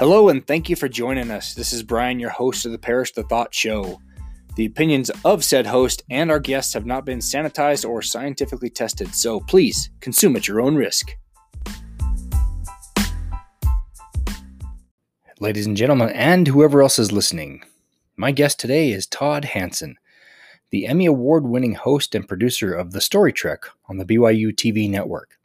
Hello, and thank you for joining us. This is Brian, your host of the Perish the Thought Show. The opinions of said host and our guests have not been sanitized or scientifically tested, so please consume at your own risk. Ladies and gentlemen, and whoever else is listening, my guest today is Todd Hanson, the Emmy Award winning host and producer of The Story Trek on the BYU TV network.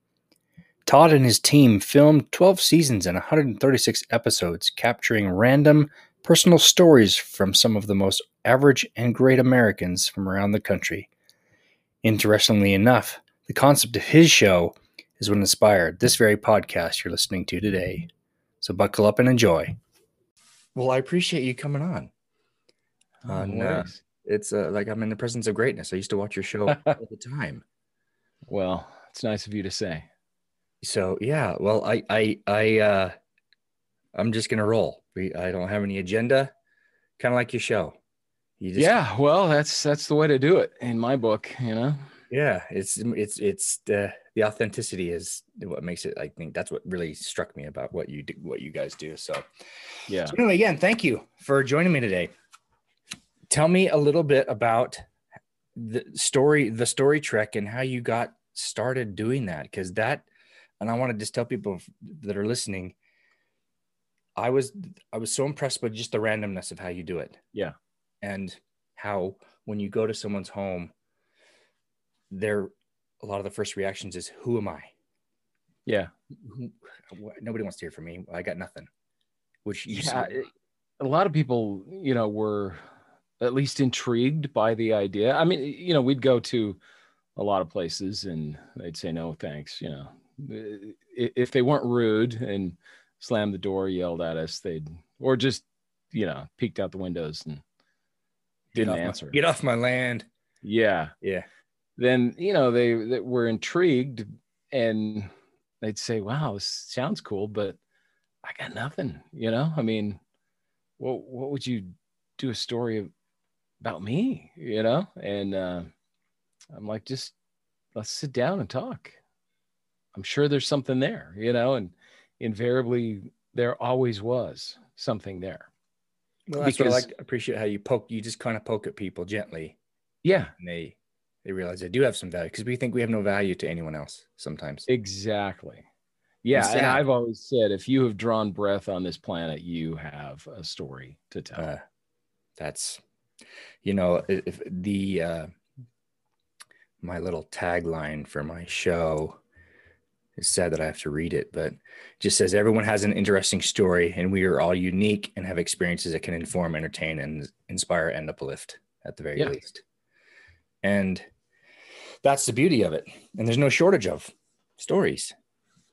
Todd and his team filmed 12 seasons and 136 episodes, capturing random, personal stories from some of the most average and great Americans from around the country. Interestingly enough, the concept of his show is what inspired this very podcast you're listening to today. So buckle up and enjoy. Well, I appreciate you coming on. Oh, Uh, no no. It's uh, like I'm in the presence of greatness. I used to watch your show all the time. Well, it's nice of you to say. So yeah, well, I I I uh, I'm just gonna roll. We I don't have any agenda, kind of like your show. You just, yeah, well, that's that's the way to do it in my book, you know. yeah. It's it's it's the the authenticity is what makes it. I think that's what really struck me about what you do, what you guys do. So Yeah. So anyway, again, thank you for joining me today. Tell me a little bit about the story, the story trek, and how you got started doing that. Because that, and I want to just tell people that are listening, I was I was so impressed with just the randomness of how you do it. Yeah. and how when you go to someone's home, their a lot of the first reactions is, "Who am I?" Yeah. Who, nobody wants to hear from me. I got nothing. Which you Yeah. it- a lot of people, you know, were at least intrigued by the idea. I mean, you know, we'd go to a lot of places and they'd say no thanks, you know. I- If they weren't rude and slammed the door, yelled at us, they'd or just, you know, peeked out the windows and didn't off my- answer. get off my land. Yeah. Yeah. then you know they, they were intrigued and they'd say wow this sounds cool but i got nothing you know i mean what what would you do a story about me you know and uh, i'm like just let's sit down and talk i'm sure there's something there you know and invariably there always was something there Well, that's what I like. Appreciate how you poke. You just kind of poke at people gently, yeah and they they realize they do have some value because we think we have no value to anyone else sometimes. Exactly. Yeah. And. I've always said if you have drawn breath on this planet, you have a story to tell. Uh, that's, you know, if the uh, my little tagline for my show is sad that I have to read it, but it just says everyone has an interesting story, and we are all unique and have experiences that can inform, entertain, and inspire and uplift at the very Yeah. least. And that's the beauty of it. And there's no shortage of stories.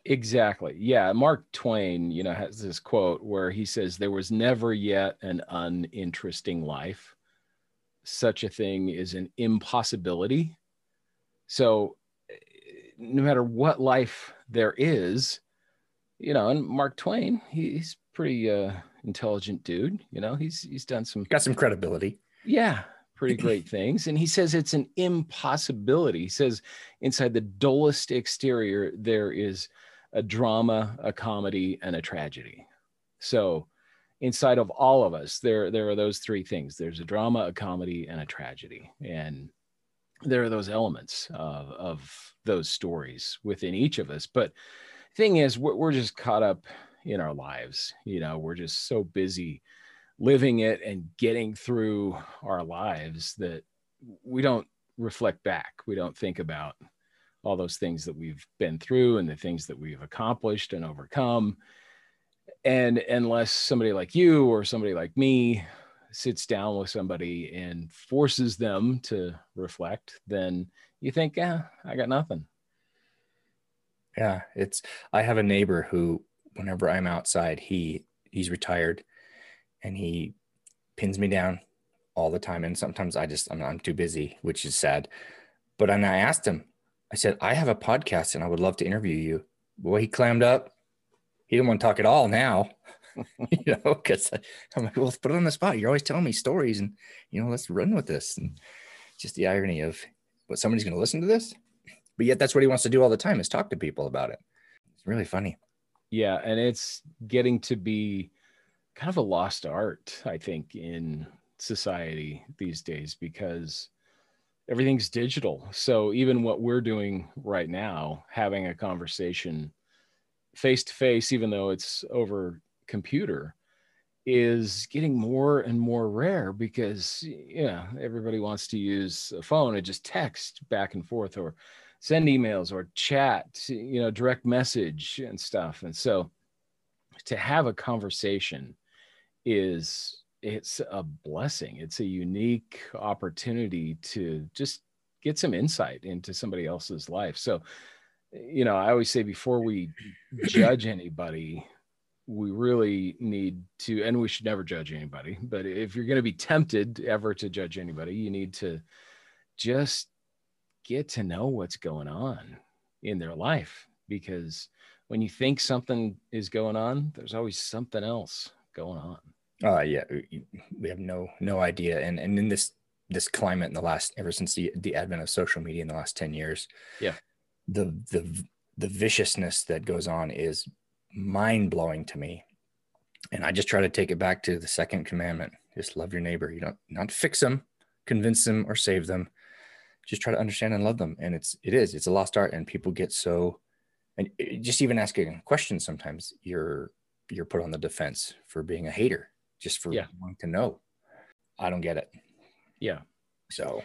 exactly. Yeah. Mark Twain, you know, has this quote where he says, There was never yet an uninteresting life. Such a thing is an impossibility. So, no matter what life there is, you know, and Mark Twain, he- he's pretty uh, intelligent dude. You know, he's he's done some Got some credibility. yeah pretty great things and he says it's an impossibility he says inside the dullest exterior there is a drama a comedy and a tragedy so inside of all of us there there are those three things there's a drama a comedy and a tragedy and there are those elements of, of those stories within each of us but thing is we're, we're just caught up in our lives you know we're just so busy living it and getting through our lives that we don't reflect back. We don't think about all those things that we've been through and the things that we've accomplished and overcome. And unless somebody like you or somebody like me sits down with somebody and forces them to reflect, then you think, yeah, I got nothing. Yeah, it's I have a neighbor who whenever I'm outside, he he's retired and he pins me down all the time and sometimes I just I'm, I'm too busy, which is sad. But and I asked him, I said, "I have a podcast and I would love to interview you." Boy, he clammed up. He didn't want to talk at all now. you know, because I'm like, well, put it on the spot. You're always telling me stories, and you know, let's run with this. And just the irony of what somebody's going to listen to this, but yet that's what he wants to do all the time is talk to people about it. It's really funny. Yeah, and it's getting to be kind of a lost art, I think, in society these days because everything's digital. So even what we're doing right now, having a conversation face to face, even though it's over computer, is getting more and more rare because yeah, everybody wants to use a phone and just text back and forth or send emails or chat, you know, direct message and stuff. And so to have a conversation is it's a blessing. It's a unique opportunity to just get some insight into somebody else's life. So, you know, I always say before we judge anybody, we really need to, and we should never judge anybody, but if you're going to be tempted ever to judge anybody, you need to just get to know what's going on in their life because when you think something is going on, there's always something else going on. Uh, yeah, we have no no idea, and and in this this climate in the last ever since the the advent of social media in the last ten years, yeah, the the the viciousness that goes on is mind blowing to me, and I just try to take it back to the second commandment: just love your neighbor. You don't not fix them, convince them, or save them. Just try to understand and love them, and it's it is it's a lost art, and people get so, and just even asking questions sometimes you're you're put on the defense for being a hater just for yeah. wanting to know. I don't get it. Yeah. So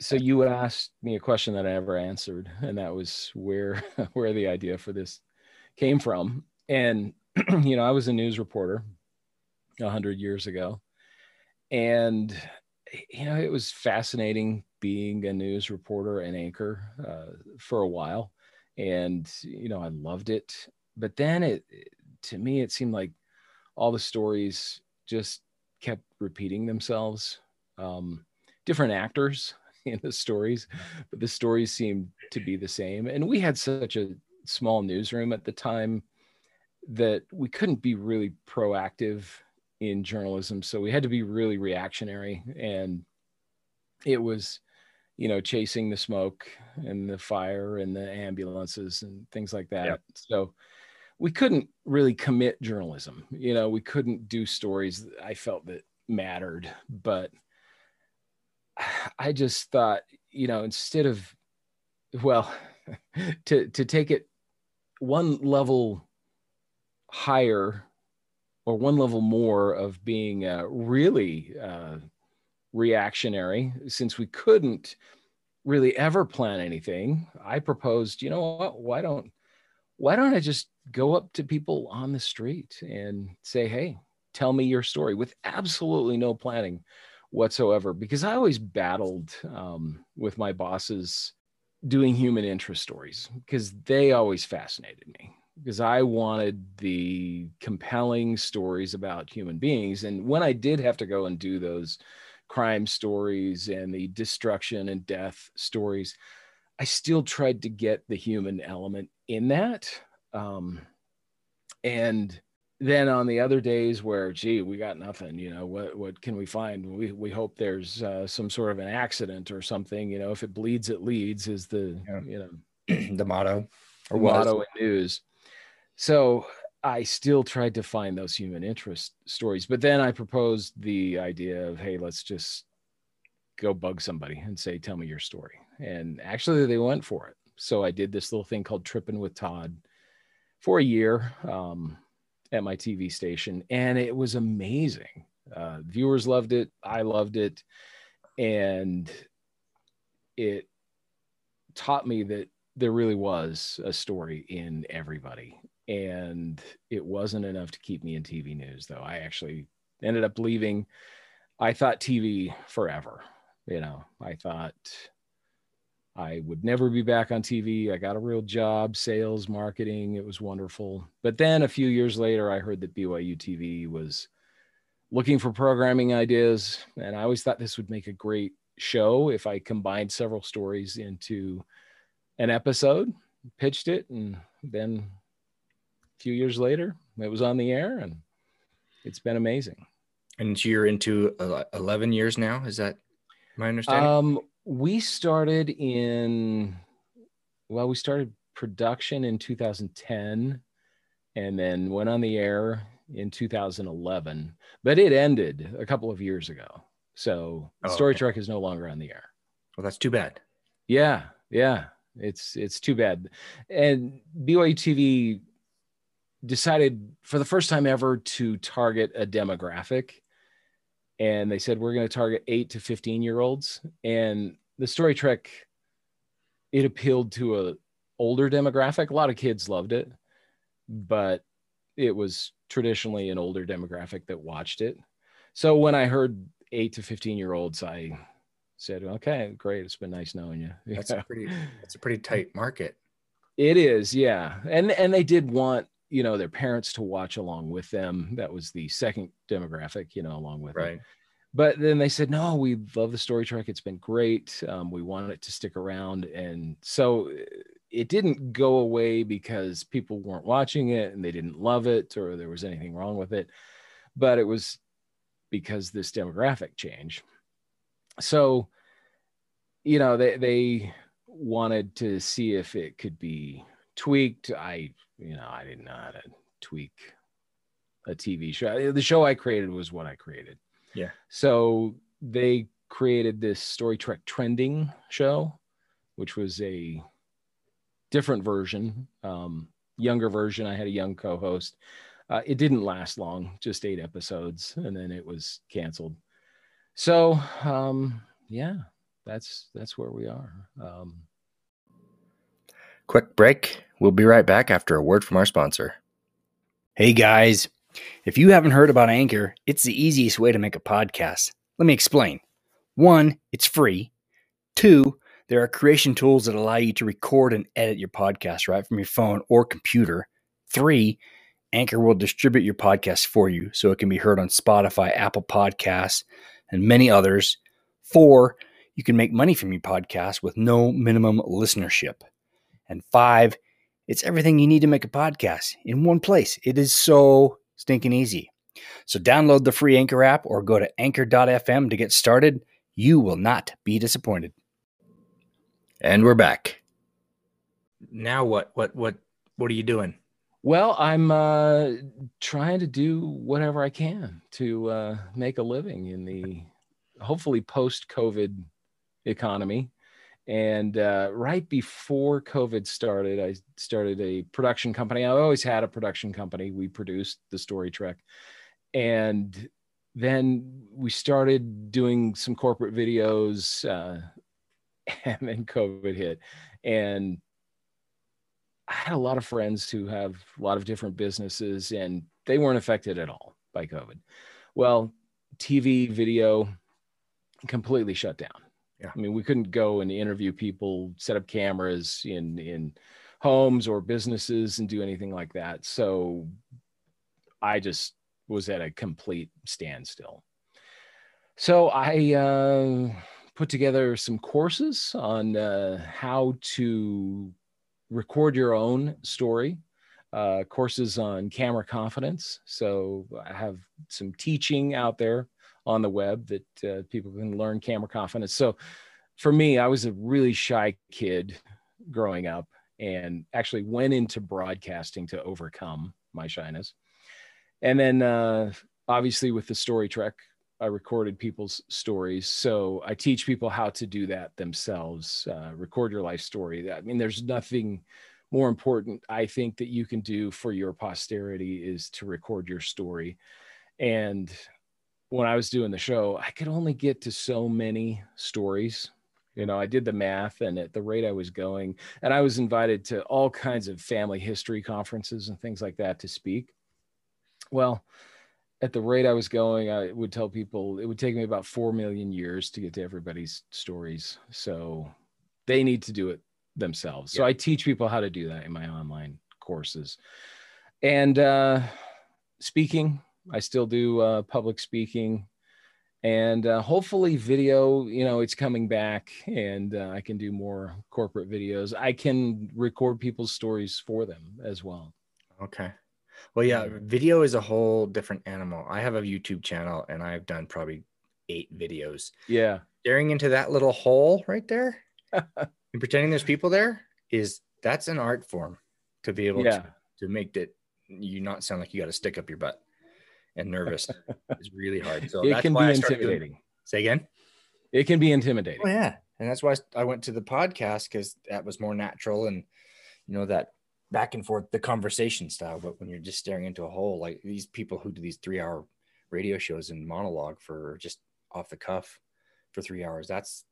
so you asked me a question that I never answered, and that was where where the idea for this came from. And you know, I was a news reporter a hundred years ago, and you know, it was fascinating being a news reporter and anchor uh, for a while, and you know, I loved it. But then it, to me, it seemed like all the stories just kept repeating themselves. Um, different actors in the stories, but the stories seemed to be the same. And we had such a small newsroom at the time that we couldn't be really proactive in journalism. So we had to be really reactionary. And it was, you know, chasing the smoke and the fire and the ambulances and things like that. Yep. So we couldn't really commit journalism. You know, we couldn't do stories I felt that mattered. But I just thought, you know, instead of, well, to to take it one level higher or one level more of being uh, really uh, reactionary, since we couldn't really ever plan anything, I proposed, you know what? Why don't why don't I just go up to people on the street and say, hey, tell me your story with absolutely no planning whatsoever? Because I always battled um, with my bosses doing human interest stories because they always fascinated me because I wanted the compelling stories about human beings. And when I did have to go and do those crime stories and the destruction and death stories, I still tried to get the human element in that. Um, and then on the other days where, gee, we got nothing, you know, what what can we find? We we hope there's uh, some sort of an accident or something. You know, if it bleeds, it leads is the yeah. you know the motto or motto in news. So I still tried to find those human interest stories, but then I proposed the idea of, hey, let's just go bug somebody and say, tell me your story. And actually, they went for it. So I did this little thing called Tripping with Todd for a year um, at my TV station, and it was amazing. Uh, viewers loved it. I loved it. And it taught me that there really was a story in everybody. And it wasn't enough to keep me in TV news, though. I actually ended up leaving. I thought TV forever. You know, I thought I would never be back on TV. I got a real job, sales, marketing. It was wonderful. But then a few years later, I heard that BYU TV was looking for programming ideas. And I always thought this would make a great show if I combined several stories into an episode, pitched it, and then a few years later, it was on the air and it's been amazing. And you're into 11 years now. Is that my understanding? Um, we started in well we started production in 2010 and then went on the air in 2011, but it ended a couple of years ago. So Oh, Story okay. Trek is no longer on the air. Well, that's too bad. Yeah, yeah. It's it's too bad. And BYU TV decided for the first time ever to target a demographic. And they said we're going to target 8 to 15 year olds and the story trek it appealed to a older demographic. A lot of kids loved it, but it was traditionally an older demographic that watched it. So when I heard 8 to 15 year olds I said, "Okay, great. It's been nice knowing you." That's Yeah. a pretty. That's a pretty tight market. It is, yeah. And and they did want, you know, their parents to watch along with them. That was the second demographic, you know, along with them. Right. But then they said, no, we love the story trek. It's been great. Um, we want it to stick around. And so it didn't go away because people weren't watching it and they didn't love it or there was anything wrong with it. But it was because this demographic change. So, you know, they they wanted to see if it could be tweaked. I, you know, I didn't know how to tweak a TV show. The show I created was what I created. Yeah. So they created this Story Trek trending show, which was a different version, um, younger version. I had a young co-host. Uh, it didn't last long, just eight episodes, and then it was canceled. So, um, yeah, that's that's where we are. Um, Quick break. We'll be right back after a word from our sponsor. Hey guys, if you haven't heard about Anchor, it's the easiest way to make a podcast. Let me explain. One, it's free. Two, there are creation tools that allow you to record and edit your podcast right from your phone or computer. Three, Anchor will distribute your podcast for you so it can be heard on Spotify, Apple Podcasts, and many others. Four, you can make money from your podcast with no minimum listenership. And five, it's everything you need to make a podcast in one place. It is so stinking easy. So download the free Anchor app or go to anchor.fm to get started. You will not be disappointed. And we're back. Now what what what what are you doing? well, I'm uh, trying to do whatever I can to uh, make a living in the hopefully post-COVID economy. And uh, right before COVID started, I started a production company. I always had a production company. We produced the Story Trek, and then we started doing some corporate videos, uh, and then COVID hit, and I had a lot of friends who have a lot of different businesses, and they weren't affected at all by COVID. Well, TV, video, completely shut down. Yeah. I mean, we couldn't go and interview people, set up cameras in in homes or businesses, and do anything like that. So I just was at a complete standstill. So I uh, put together some courses on uh, how to record your own story, uh, courses on camera confidence. So I have some teaching out there on the web that uh, people can learn camera confidence. So for me, I was a really shy kid growing up and actually went into broadcasting to overcome my shyness. And then uh, obviously with the story trek, I recorded people's stories. So I teach people how to do that themselves, uh, record your life story. I mean, there's nothing more important, I think, that you can do for your posterity is to record your story. And when I was doing the show, I could only get to so many stories. You know, I did the math, and at the rate I was going, and I was invited to all kinds of family history conferences and things like that to speak. Well, at the rate I was going, I would tell people it would take me about 4 million years to get to everybody's stories. So they need to do it themselves. So Yeah. I teach people how to do that in my online courses. And uh, speaking, I still do uh, public speaking. And uh, hopefully, video, you know, it's coming back and uh, I can do more corporate videos. I can record people's stories for them as well. Okay. Well, yeah, video is a whole different animal. I have a YouTube channel and I've done probably eight videos. Yeah. Staring into that little hole right there and pretending there's people there is that's an art form to be able Yeah. to, to make that you not sound like you got to stick up your butt. And nervous. it's really hard. So it that's can why be I started doing- intimidating. Say again. It can be intimidating. Oh yeah, and that's why I went to the podcast because that was more natural and you know that back and forth the conversation style. But when you're just staring into a hole, like these people who do these three hour radio shows and monologue for just off the cuff for three hours, that's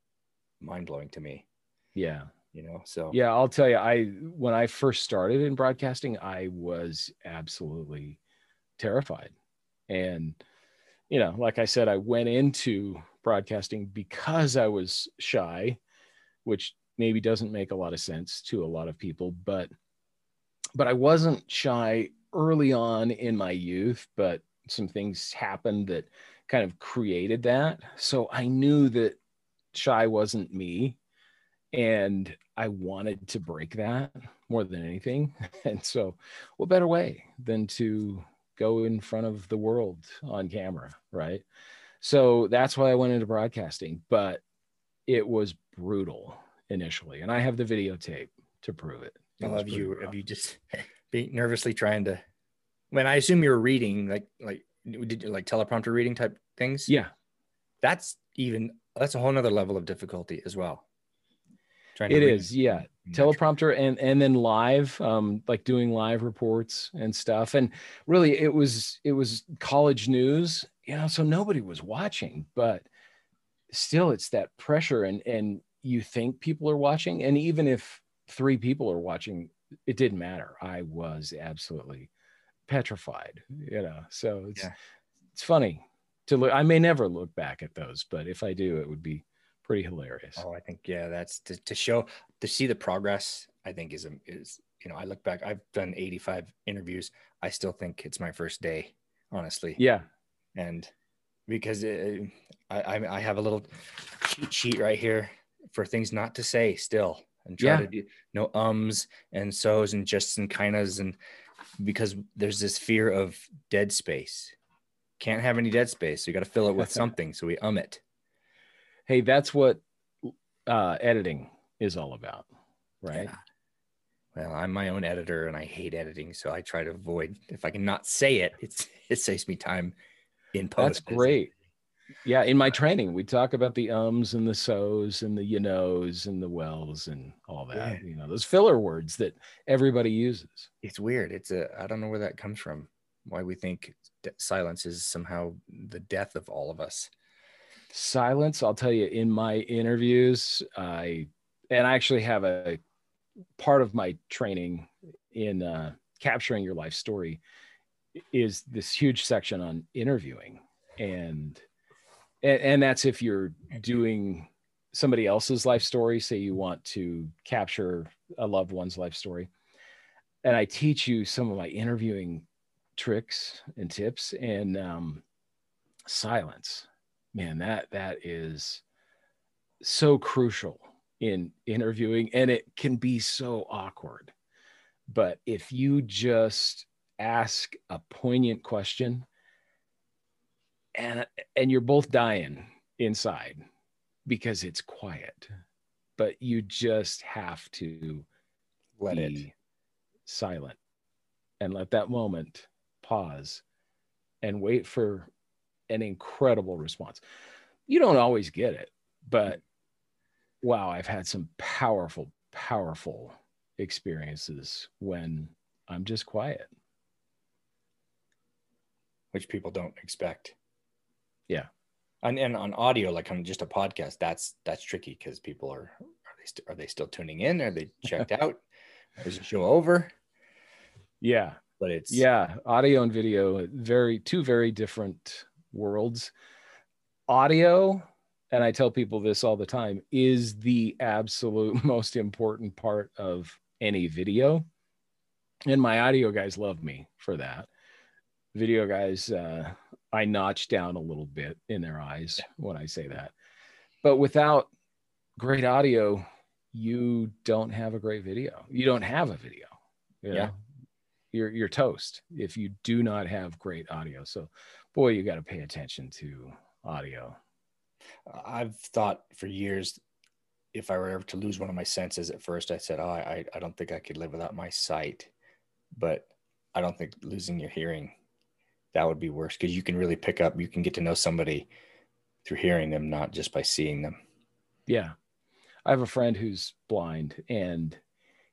mind blowing to me. Yeah. You know, so Yeah, I'll tell you, I when I first started in broadcasting, I was absolutely terrified. And you know, like I said, I went into broadcasting because I was shy, which maybe doesn't make a lot of sense to a lot of people, but but I wasn't shy early on in my youth, but some things happened that kind of created that. So I knew that shy wasn't me and I wanted to break that more than anything. And so, what better way than to go in front of the world on camera, right? So that's why I went into broadcasting, but it was brutal initially, and I have the videotape to prove it. It I love you. rough. Have you just be nervously trying to? When I assume you're reading, like like did you like teleprompter reading type things? Yeah, that's even that's a whole nother level of difficulty as well. Trying it read is. Yeah. Teleprompter and and then live um like doing live reports and stuff and really it was it was college news you know so nobody was watching but still it's that pressure and and you think people are watching and even if three people are watching it didn't matter. I was absolutely petrified you know so it's Yeah. it's funny to look i may never look back at those but if i do it would be pretty hilarious. Oh, I think yeah, that's to, to show to see the progress. I think is a is you know I look back. I've done 85 interviews. I still think it's my first day, honestly. yeah And because it, I I I have a little cheat sheet right here for things not to say still, and try Yeah. to do no ums and so's and justs and kindas and because there's this fear of dead space. Can't have any dead space. So you got to fill it with something. So we um it. hey that's what uh editing is all about right Yeah. Well, I'm my own editor and I hate editing, so I try to avoid if I can not say it, it's it saves me time in post. that's great yeah in my training we talk about the ums and the so's and the you knows and the wells and all that Yeah. you know those filler words that everybody uses It's weird. It's a I don't know where that comes from. Why we think silence is somehow the death of all of us. silence i'll tell you in my interviews i and i actually have a part of my training in uh, capturing your life story is this huge section on interviewing. And and, and that's if you're doing somebody else's life story say you want to capture a loved one's life story. And i teach you some of my interviewing tricks and tips and um, silence. Man that that is so crucial in interviewing and it can be so awkward but if you just ask a poignant question and and you're both dying inside because it's quiet but you just have to Let it. be silent and let that moment pause and wait for an incredible response. You don't always get it, but wow, I've had some powerful, powerful experiences when I'm just quiet. which people don't expect. Yeah. And, and on audio, like on just a podcast, that's that's tricky because people are are they st- are they still tuning in? Are they checked out? Is the show over? Yeah. But it's Yeah. Audio and video, very, two very different worlds. Audio, and I tell people this all the time, is the absolute most important part of any video. And my audio guys love me for that. Video guys, uh, I notch down a little bit in their eyes when I say that. But without great audio, you don't have a great video. You don't have a video. you Yeah. know? You're you're toast if you do not have great audio. So boy, you got to pay attention to audio. I've thought for years if I were ever to lose one of my senses at first, I said, Oh, I, I don't think I could live without my sight. But I don't think losing your hearing that would be worse because you can really pick up, you can get to know somebody through hearing them, not just by seeing them. Yeah. I have a friend who's blind and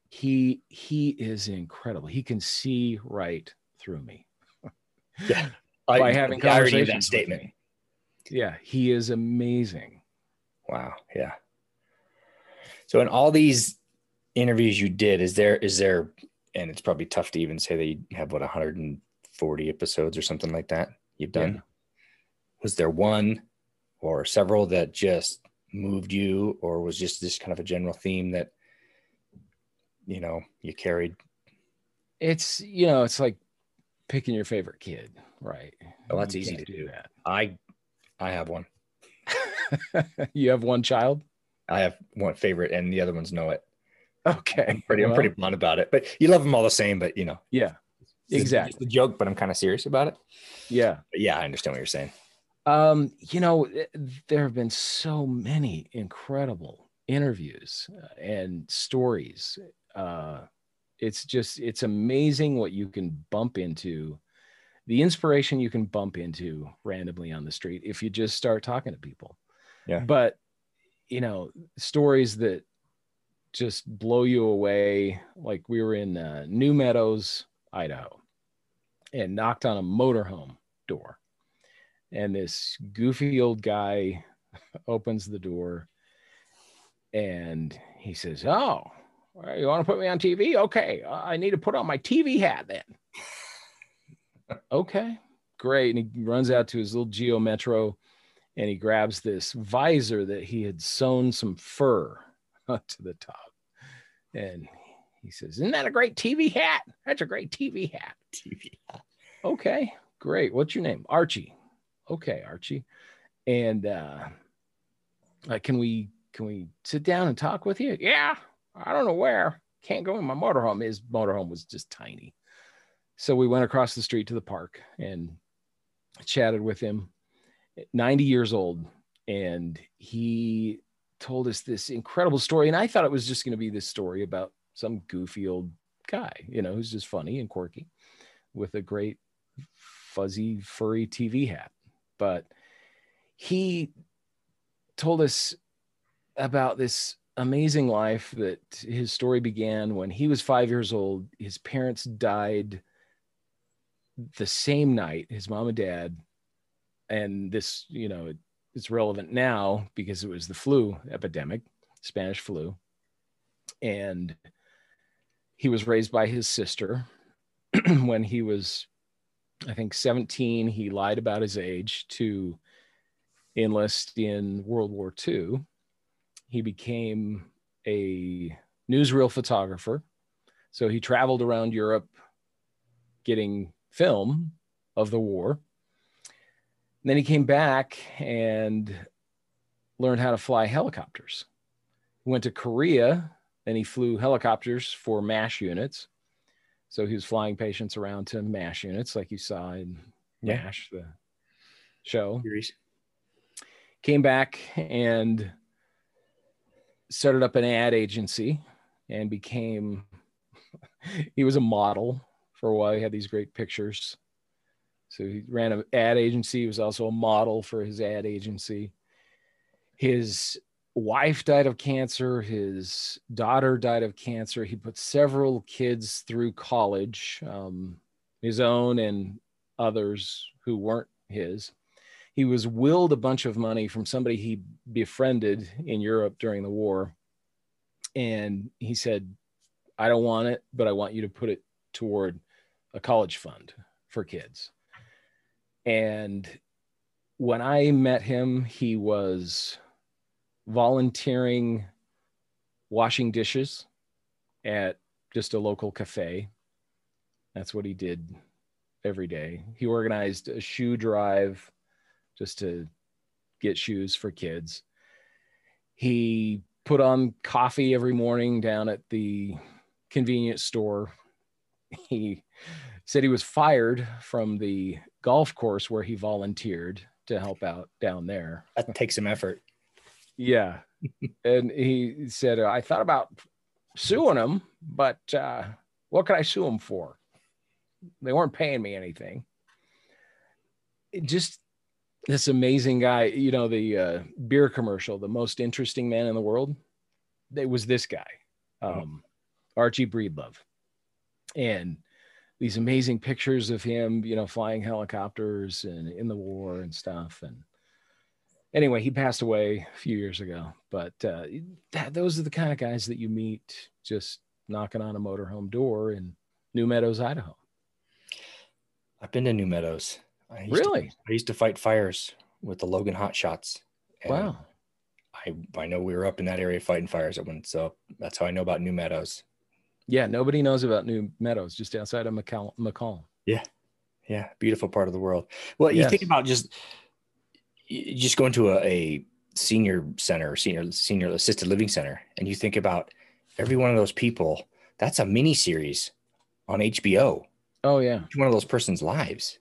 he he is incredible. He can see right through me. Yeah. by I, having of conversations that statement. Yeah, he is amazing. Wow. Yeah. So in all these interviews you did, is there is there and it's probably tough to even say that you have what 140 episodes or something like that you've done. Yeah. Was there one or several that just moved you or was just this kind of a general theme that you know you carried? It's you know, it's like picking your favorite kid, right? Well, that's easy to do. that. I I have one. you have one child? I have one favorite and the other ones know it. Okay. I'm pretty I'm pretty blunt about it. But you love them all the same, but you know. Yeah. Exactly. just a joke, but I'm kind of serious about it. Yeah. But yeah, I understand what you're saying. Um, you know, there have been so many incredible interviews uh, and stories. Uh, it's just, it's amazing what you can bump into, the inspiration you can bump into randomly on the street if you just start talking to people. Yeah. But, you know, stories that just blow you away. Like we were in uh, New Meadows, Idaho, and knocked on a motorhome door and this goofy old guy opens the door and he says oh you want to put me on tv okay i need to put on my tv hat then okay great. And he runs out to his little geo metro and he grabs this visor that he had sewn some fur to the top. And he says isn't that a great tv hat? That's a great tv hat. TV. hat. okay great. What's your name? Archie. Okay archie. And uh like can we can we sit down and talk with you? Yeah i don't know where. Can't go in my motorhome. His motorhome was just tiny so we went across the street to the park and chatted with him. 90 years old. And he told us this incredible story. And i thought it was just going to be this story about some goofy old guy you know who's just funny and quirky with a great fuzzy furry tv hat. But he told us about this amazing life that his story began when he was five years old. His parents died the same night, his mom and dad. And this, you know, it, it's relevant now because it was the flu epidemic, Spanish flu. And he was raised by his sister when he was I think 17, he lied about his age to enlist in World War II. He became a newsreel photographer. So he traveled around Europe getting film of the war. And then he came back and learned how to fly helicopters. He went to Korea and he flew helicopters for MASH units. So he was flying patients around to MASH units, like you saw in Yeah. MASH, the show. Series. Came back and started up an ad agency and became, he was a model for a while. He had these great pictures. So he ran an ad agency. He was also a model for his ad agency. His wife died of cancer. His daughter died of cancer. He put several kids through college, um, his own and others who weren't his. He was willed a bunch of money from somebody he befriended in Europe during the war. And he said, I don't want it, but I want you to put it toward a college fund for kids. And when I met him, he was volunteering washing dishes at just a local cafe. That's what he did every day. He organized a shoe drive just to get shoes for kids. He put on coffee every morning down at the convenience store. He said he was fired from the golf course where he volunteered to help out down there. That takes some effort. Yeah. and he said, I thought about suing him, but uh, what could I sue him for? They weren't paying me anything. just this amazing guy, you know, the uh, beer commercial, the most interesting man in the world. It was this guy, mm-hmm. um, Archie Breedlove, and these amazing pictures of him, you know, flying helicopters and in the war and stuff. And anyway, he passed away a few years ago. But uh, that, those are the kind of guys that you meet just knocking on a motorhome door in New Meadows, Idaho. I've been to New Meadows. I really? To, I used to fight fires with the Logan Hot Shots. Wow. I I know we were up in that area fighting fires at one, so that's how I know about New Meadows. Yeah, nobody knows about New Meadows, just outside of McCall. Yeah, yeah, beautiful part of the world. Well, you yes. think about just just going to a, a senior center, senior senior assisted living center, and you think about every one of those people. That's a mini series on HBO. Oh yeah, one of those person's lives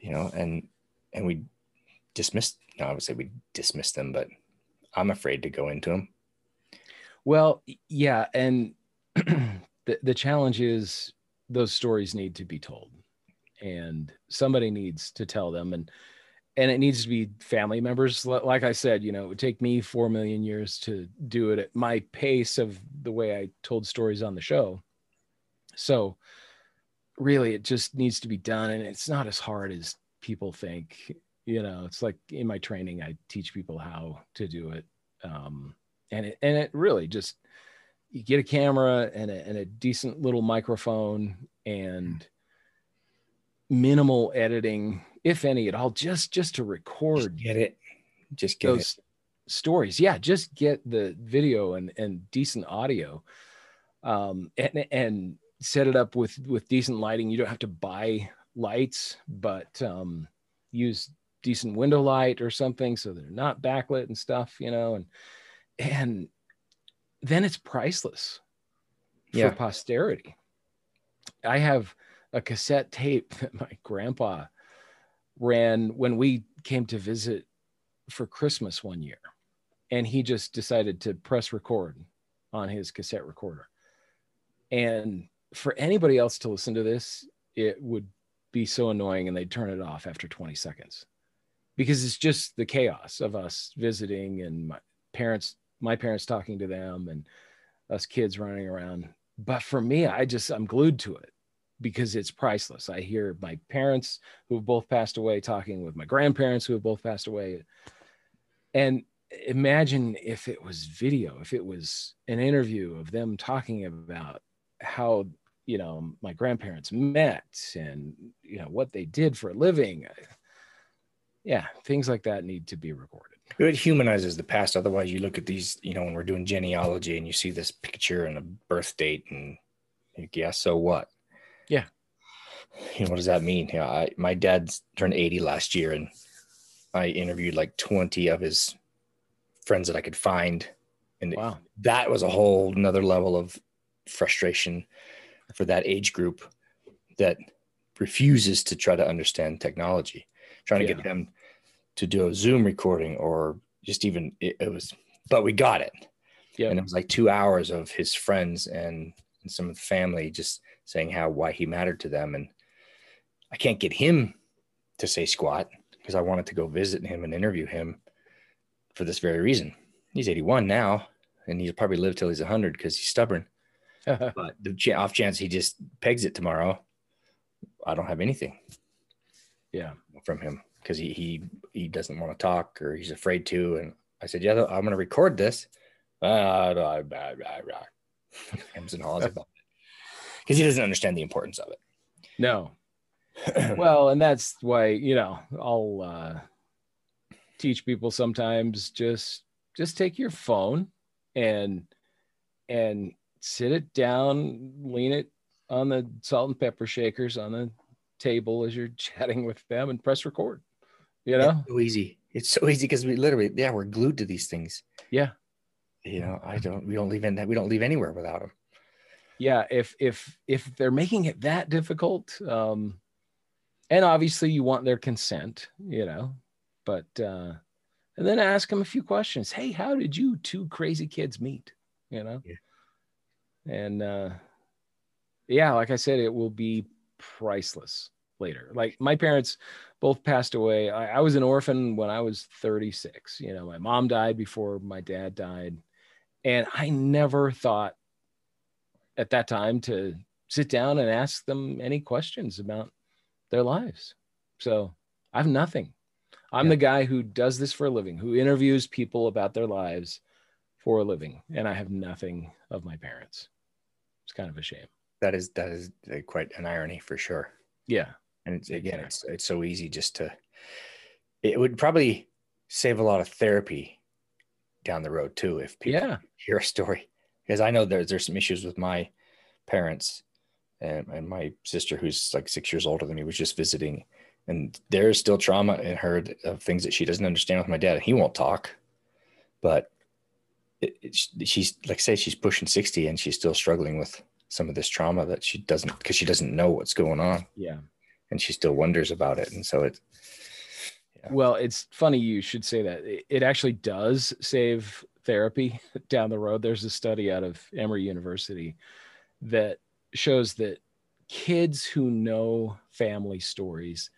you know, and and we dismissed. No, I would say we dismissed them, but I'm afraid to go into them. Well, yeah, and the the challenge is those stories need to be told, and somebody needs to tell them, and and it needs to be family members. Like I said, you know, it would take me four million years to do it at my pace of the way I told stories on the show. So really it just needs to be done and it's not as hard as people think you know it's like in my training i teach people how to do it um, and it and it really just you get a camera and a, and a decent little microphone and minimal editing if any at all just just to record just get it just get those it. stories yeah just get the video and and decent audio um and and set it up with with decent lighting. You don't have to buy lights, but um, use decent window light or something so they're not backlit and stuff, you know, and and then it's priceless for yeah. posterity. I have a cassette tape that my grandpa ran when we came to visit for Christmas one year. And he just decided to press record on his cassette recorder. And for anybody else to listen to this, it would be so annoying and they'd turn it off after 20 seconds because it's just the chaos of us visiting and my parents, my parents talking to them and us kids running around. But for me, I just, I'm glued to it because it's priceless. I hear my parents who have both passed away talking with my grandparents who have both passed away. And imagine if it was video, if it was an interview of them talking about how you know my grandparents met and you know what they did for a living yeah things like that need to be recorded it humanizes the past. Otherwise you look at these you know when we're doing genealogy and you see this picture and a birth date and yeah so what? Yeah. You know what does that mean? Yeah I, my dad's turned 80 last year and i interviewed like 20 of his friends that i could find. And wow. that was a whole another level of frustration for that age group that refuses to try to understand technology trying to yeah. get them to do a zoom recording or just even it, it was but we got it. Yeah. And it was like two hours of his friends and, and some of the family just saying how why he mattered to them. And i can't get him to say squat because i wanted to go visit him and interview him for this very reason. He's 81 now and he'll probably live till he's 100 because he's stubborn. But the off chance he just pegs it tomorrow, I don't have anything. Yeah, from him because he he he doesn't want to talk or he's afraid to. And I said, yeah, I'm going to record this. And haws about it because he doesn't understand the importance of it. No. well, and that's why you know I'll uh, teach people sometimes just just take your phone and and sit it down, lean it on the salt and pepper shakers on the table as you're chatting with them and press record. You know, it's so easy. It's so easy because we literally, yeah, we're glued to these things. Yeah. You know, I don't, we don't leave in that, we don't leave anywhere without them. Yeah. If, if, if they're making it that difficult, um, and obviously you want their consent, you know, but, uh, and then ask them a few questions. Hey, how did you two crazy kids meet? You know? Yeah and uh, yeah, like I said, it will be priceless later. Like my parents both passed away. I, I was an orphan when I was 36. You know, my mom died before my dad died. And I never thought at that time to sit down and ask them any questions about their lives. So I have nothing. I'm yeah. the guy who does this for a living, who interviews people about their lives for a living, and I have nothing of my parents. It's kind of a shame. That is that is quite an irony for sure. Yeah, and it's again, it's it's so easy just to. It would probably save a lot of therapy down the road too if people yeah. hear a story. Because I know there's there's some issues with my parents and, and my sister who's like six years older than me was just visiting. And there's still trauma in her of things that she doesn't understand with my dad. And he won't talk but it, it, she's like say she's pushing 60 and she's still struggling with some of this trauma that she doesn't because she doesn't know what's going on. Yeah and she still wonders about it. And so it yeah. well it's funny you should say that. It actually does save therapy down the road. There's a study out of emory university that shows that kids who know family stories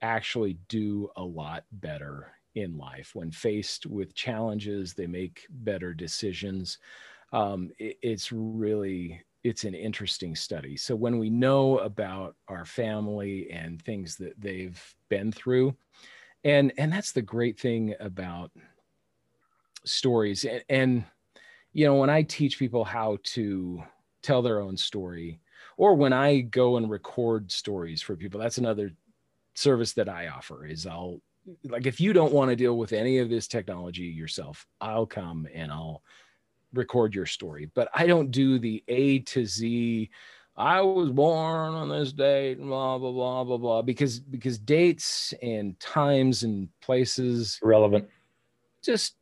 actually do a lot better in life. When faced with challenges they make better decisions. Um, it, it's really it's an interesting study. So when we know about our family and things that they've been through and and that's the great thing about stories. And, and you know when i teach people how to tell their own story or when i go and record stories for people that's another service that i offer is i'll like if you don't want to deal with any of this technology yourself i'll come and i'll record your story but i don't do the a to z i was born on this date blah blah blah blah blah because because dates and times and places relevant just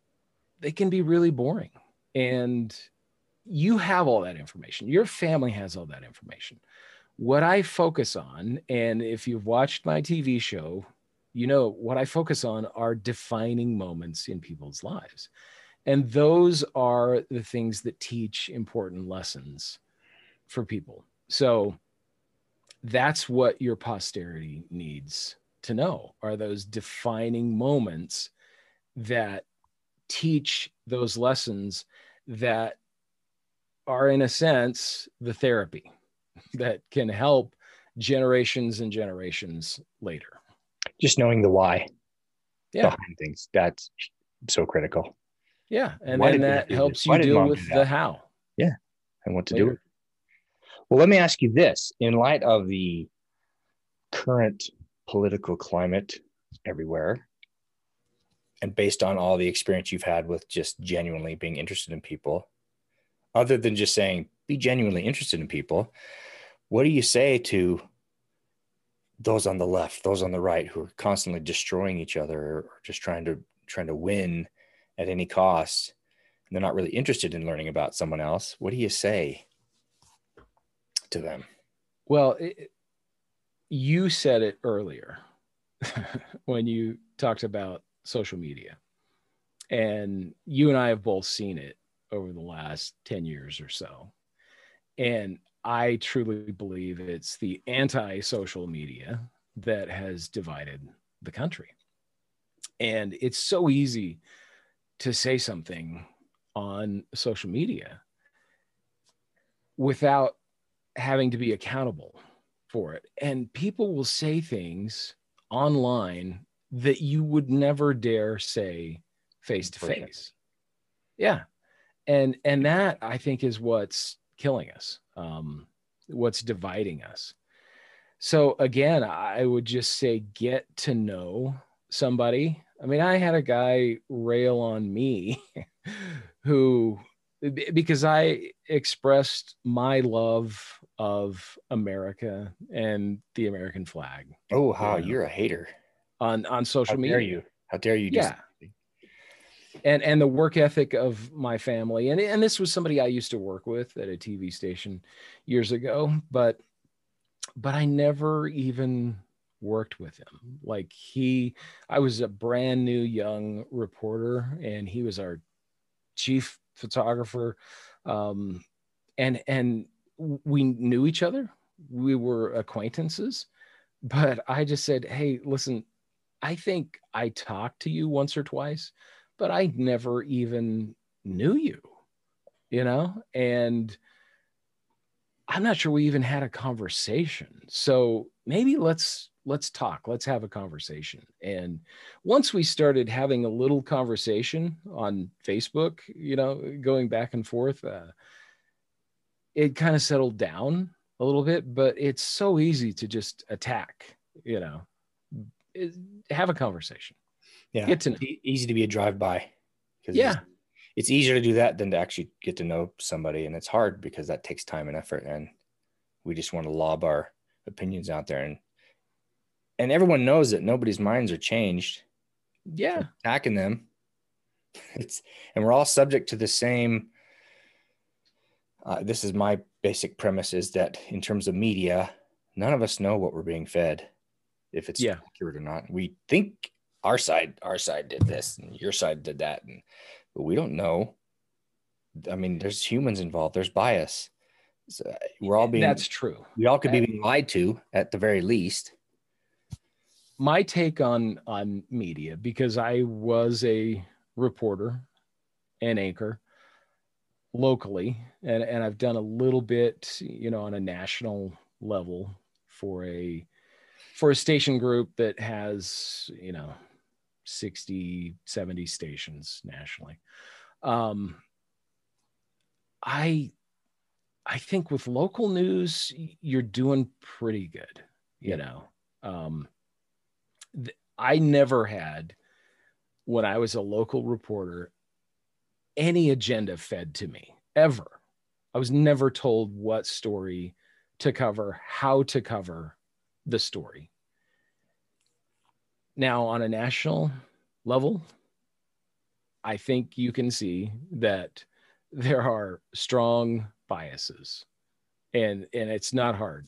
they can be really boring and you have all that information. Your family has all that information. What I focus on, and if you've watched my TV show, you know what I focus on are defining moments in people's lives. And those are the things that teach important lessons for people. So that's what your posterity needs to know are those defining moments that teach those lessons that are in a sense the therapy that can help generations and generations later just knowing the why yeah. behind things that's so critical yeah and why then that helps you deal with the how? Yeah and what to later. do well let me ask you this. In light of the current political climate everywhere and based on all the experience you've had with just genuinely being interested in people other than just saying be genuinely interested in people what do you say to those on the left those on the right who are constantly destroying each other or just trying to trying to win at any cost and they're not really interested in learning about someone else what do you say to them well it, you said it earlier when you talked about social media and you and i have both seen it over the last 10 years or so. And I truly believe it's the anti social media that has divided the country. And it's so easy to say something on social media without having to be accountable for it. And people will say things online that you would never dare say face to face. Yeah and and that i think is what's killing us um, what's dividing us so again i would just say get to know somebody i mean i had a guy rail on me who because i expressed my love of america and the american flag oh how you you're a hater. On on social how media. dare you. How dare you yeah. and and the work ethic of my family. And and this was somebody I used to work with at a TV station years ago but but I never even worked with him like he I was a brand new young reporter and he was our chief photographer um and and we knew each other we were acquaintances but I just said, hey, listen, I think I talked to you once or twice, but I never even knew you, you know? And I'm not sure we even had a conversation. So maybe let's let's talk let's have a conversation and once we started having a little conversation on facebook you know going back and forth uh, it kind of settled down a little bit but it's so easy to just attack you know it, have a conversation Yeah. get to know easy to be a drive-by. 'cause yeah It's, it's easier to do that than to actually get to know somebody. And it's hard because that takes time and effort. And we just want to lob our opinions out there. And and everyone knows that nobody's minds are changed. yeah attacking them. It's and we're all subject to the same. Uh, this is my basic premise: is that in terms of media, none of us know what we're being fed, if it's Yeah. accurate or not. We think our side, our side did this, and your side did that, and but we don't know. I mean, there's humans involved. There's bias. So we're all being. that's true we all could be being lied to at the very least. My take on on media because I was a reporter and anchor locally and and I've done a little bit you know on a national level for a for a station group that has you know 60 70 stations nationally um I I think with local news you're doing pretty good you Yeah. know um I never had, when I was a local reporter, any agenda fed to me ever. I was never told what story to cover, how to cover the story. Now, on a national level, I think you can see that there are strong biases and and it's not hard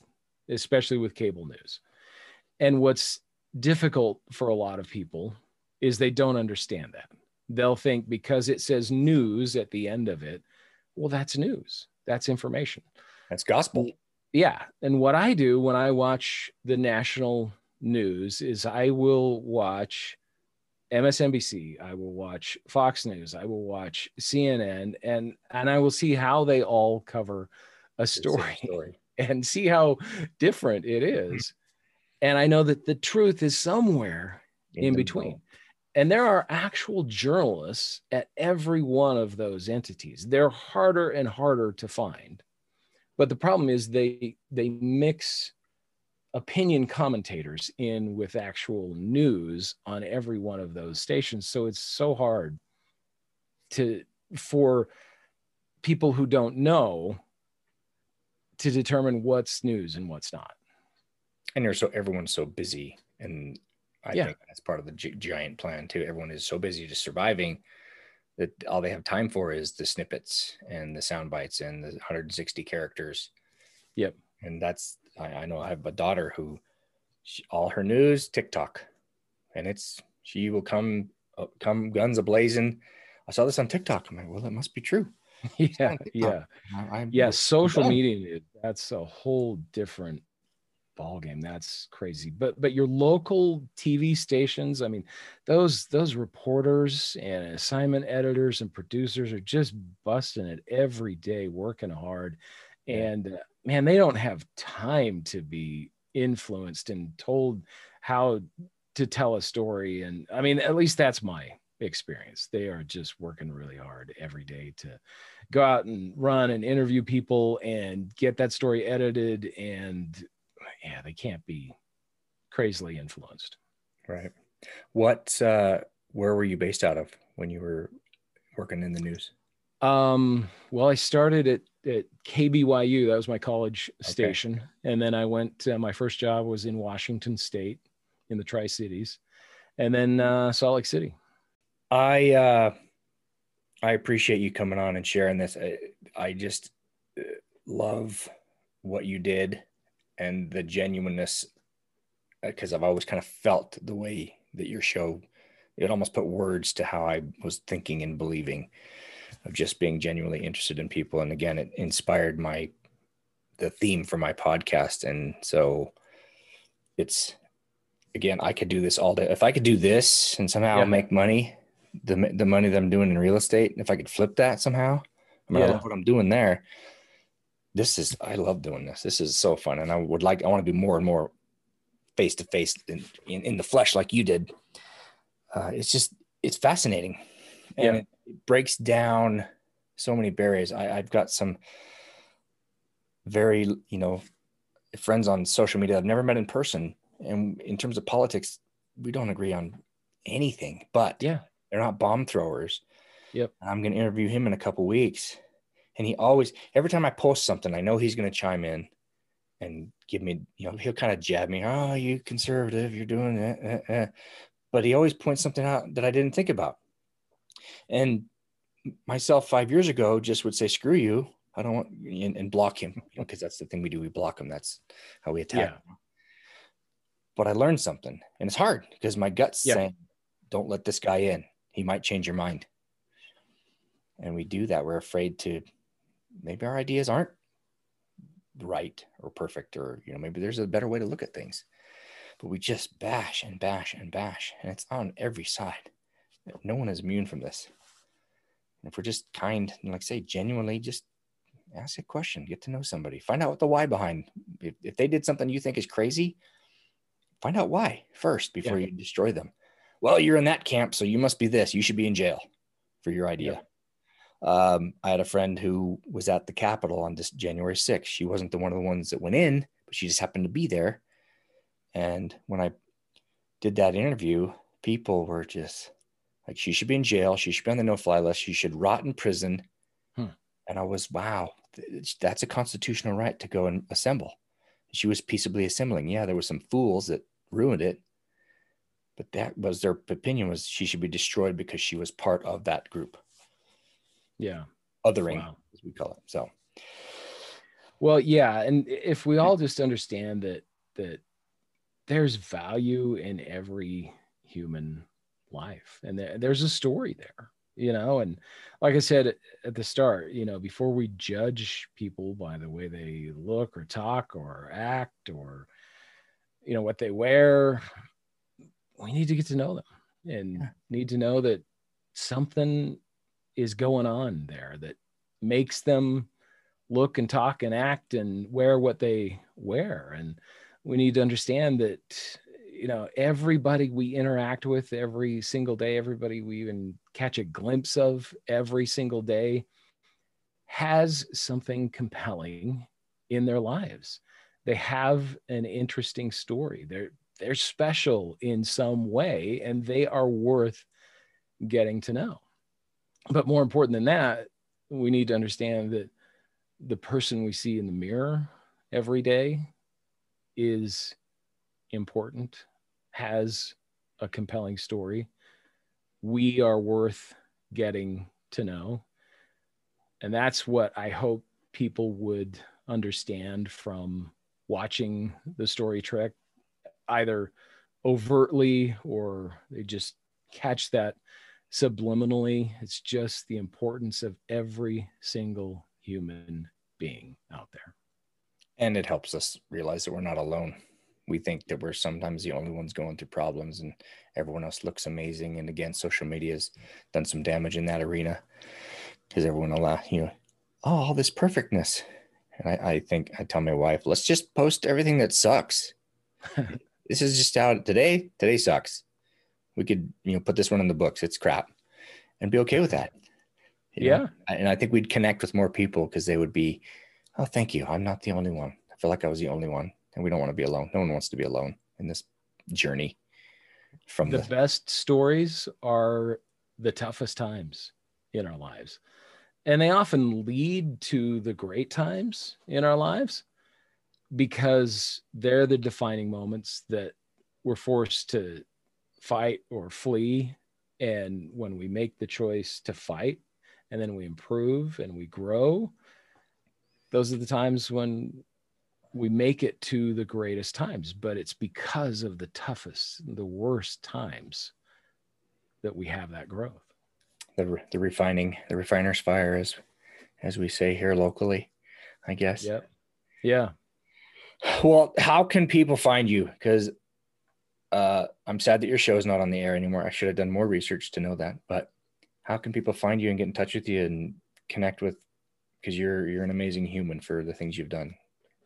especially with cable news and what's difficult for a lot of people is they don't understand that. They'll think because it says news at the end of it, well, that's news. That's information. That's gospel. Yeah. And what I do when I watch the national news is I will watch MSNBC, I will watch Fox News, I will watch CNN, and and I will see how they all cover a story story. and see how different it is. And I know that the truth is somewhere in, the between. middle. And there are actual journalists at every one of those entities. They're harder and harder to find. But the problem is they they mix opinion commentators in with actual news on every one of those stations. So it's so hard to for people who don't know to determine what's news and what's not. And they're so everyone's so busy. And i Yeah. think that's part of the gi- giant plan too. Everyone is so busy just surviving that all they have time for is the snippets and the sound bites and the 160 characters. Yep. and that's i, I know i have a daughter who she, all her news tiktok. And it's she will come uh, come guns a blazing i saw this on tiktok. I'm like well that must be true. Yeah, yeah. I, Yeah, social media that's a whole different ball game. That's crazy. But but your local TV stations, I mean, those those reporters and assignment editors and producers are just busting it every day, working hard. And uh, man, they don't have time to be influenced and told how to tell a story. And I mean, at least that's my experience. They are just working really hard every day to go out and run and interview people and get that story edited and yeah they can't be crazily influenced. Right. What uh where were you based out of when you were working in the news? Um well i started at at kbyu that was my college Okay. station. And then i went uh, my first job was in washington state in the tri-cities and then uh, salt lake city. I uh, I appreciate you coming on and sharing this. I, I just uh, love what you did and the genuineness uh, because I've always kind of felt the way that your show it almost put words to how I was thinking and believing of just being genuinely interested in people and again it inspired my the theme for my podcast and so it's again, I could do this all day. If I could do this and somehow Yeah. make money, the the money that I'm doing in real estate, if I could flip that somehow, I mean, I Yeah. love what I'm doing there. This is I love doing this. This is so fun, and I would like I want to do more and more face to face in in the flesh like you did. Uh, it's just it's fascinating, and Yeah. it, it breaks down so many barriers. I, I've got some very you know friends on social media I've never met in person, and in terms of politics, we don't agree on anything. But Yeah. they're not bomb throwers. Yep. I'm going to interview him in a couple weeks, and he always every time I post something, I know he's going to chime in and give me you know he'll kind of jab me. Oh, you conservative, you're doing it. eh, eh." But he always points something out that I didn't think about. And myself five years ago just would say, screw you. I don't want and, and block him, you know, because that's the thing we do. We block him. That's how we attack. Yeah. But I learned something, and it's hard because my gut's Yeah. saying, "Don't let this guy in. He might change your mind." And we do that. We're afraid to. Maybe our ideas aren't right or perfect, or you know, maybe there's a better way to look at things. But we just bash and bash and bash, and it's on every side. No one is immune from this. And if we're just kind and like say genuinely, just ask a question, get to know somebody, find out what the why behind. If, if they did something you think is crazy, find out why first before you destroy them. Well, you're in that camp, so you must be this. You should be in jail for your idea. Um, I had a friend who was at the Capitol on this January 6th. She wasn't the one of the ones that went in, but she just happened to be there. And when I did that interview, people were just like, she should be in jail. She should be on the no fly list. She should rot in prison. Hmm. And I was, wow, that's a constitutional right to go and assemble. She was peaceably assembling. Yeah, there were some fools that ruined it. But that was their opinion was she should be destroyed because she was part of that group, Yeah. othering, Wow. as we call it. So Well, yeah, and if we all just understand that that there's value in every human life, and there, there's a story there, you know, and like I said at the start, you know, before we judge people by the way they look or talk or act or you know what they wear, we need to get to know them and Yeah. need to know that something is going on there that makes them look and talk and act and wear what they wear. And we need to understand that you know everybody we interact with every single day everybody we even catch a glimpse of every single day has something compelling in their lives. They have an interesting story. They're they're special in some way and they are worth getting to know but more important than that we need to understand that the person we see in the mirror every day is important, has a compelling story. We are worth getting to know. And that's what I hope people would understand from watching the story trek, either overtly or they just catch that subliminally. It's just the importance of every single human being out there. and it helps us realize that we're not alone. We think that we're sometimes the only ones going through problems and everyone else looks amazing. And again, social media has done some damage in that arena because everyone allow you know, oh, all this perfectness. And I, I think I tell my wife, let's just post everything that sucks. this is just out today. Today sucks. We could, you know, put this one in the books. It's crap and be okay with that. You know? Yeah. And I think we'd connect with more people because they would be, oh, thank you. I'm not the only one. I feel like I was the only one. And we don't want to be alone. No one wants to be alone in this journey from the the, best stories are the toughest times in our lives. And they often lead to the great times in our lives because they're the defining moments that we're forced to fight or flee. And when we make the choice to fight and then we improve and we grow, those are the times when we make it to the greatest times, but it's because of the toughest, the worst times that we have that growth. the, the refining, the refiner's fire, as, as we say here locally, I guess. Yep. Yeah. Well, how can people find you? Because uh, I'm sad that your show is not on the air anymore. I should have done more research to know that. But how can people find you and get in touch with you and connect with? Because you're you're an amazing human for the things you've done.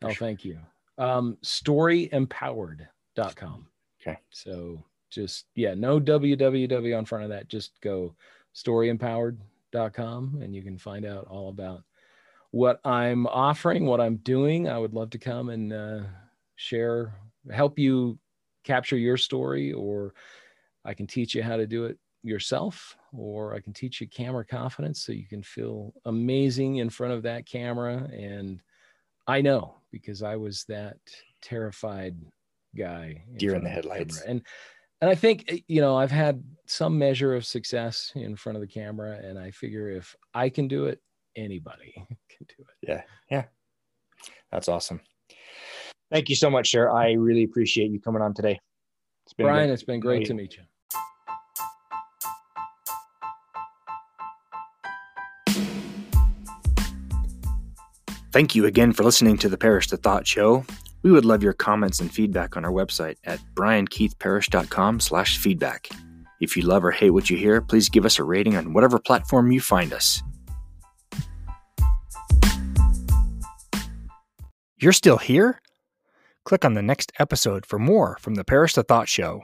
Oh, sure. thank you. Um, storyempowered.com. Okay. So just yeah, no www on front of that. Just go storyempowered.com and you can find out all about what I'm offering, what I'm doing. I would love to come and uh, share, help you capture your story, or I can teach you how to do it yourself, or I can teach you camera confidence so you can feel amazing in front of that camera. And I know because I was that terrified guy, deer in the headlights, and and I think eh, you know I've had some measure of success in front of the camera, and I figure if I can do it, anybody can do it. Yeah, yeah, that's awesome. Thank you so much, sir. I really appreciate you coming on today. It's been Brian, it's been great to meet you. Thank you again for listening to the Parish the Thought Show. We would love your comments and feedback on our website at briankeithparish.com slash feedback. If you love or hate what you hear, please give us a rating on whatever platform you find us. You're still here? Click on the next episode for more from the Parish the Thought Show.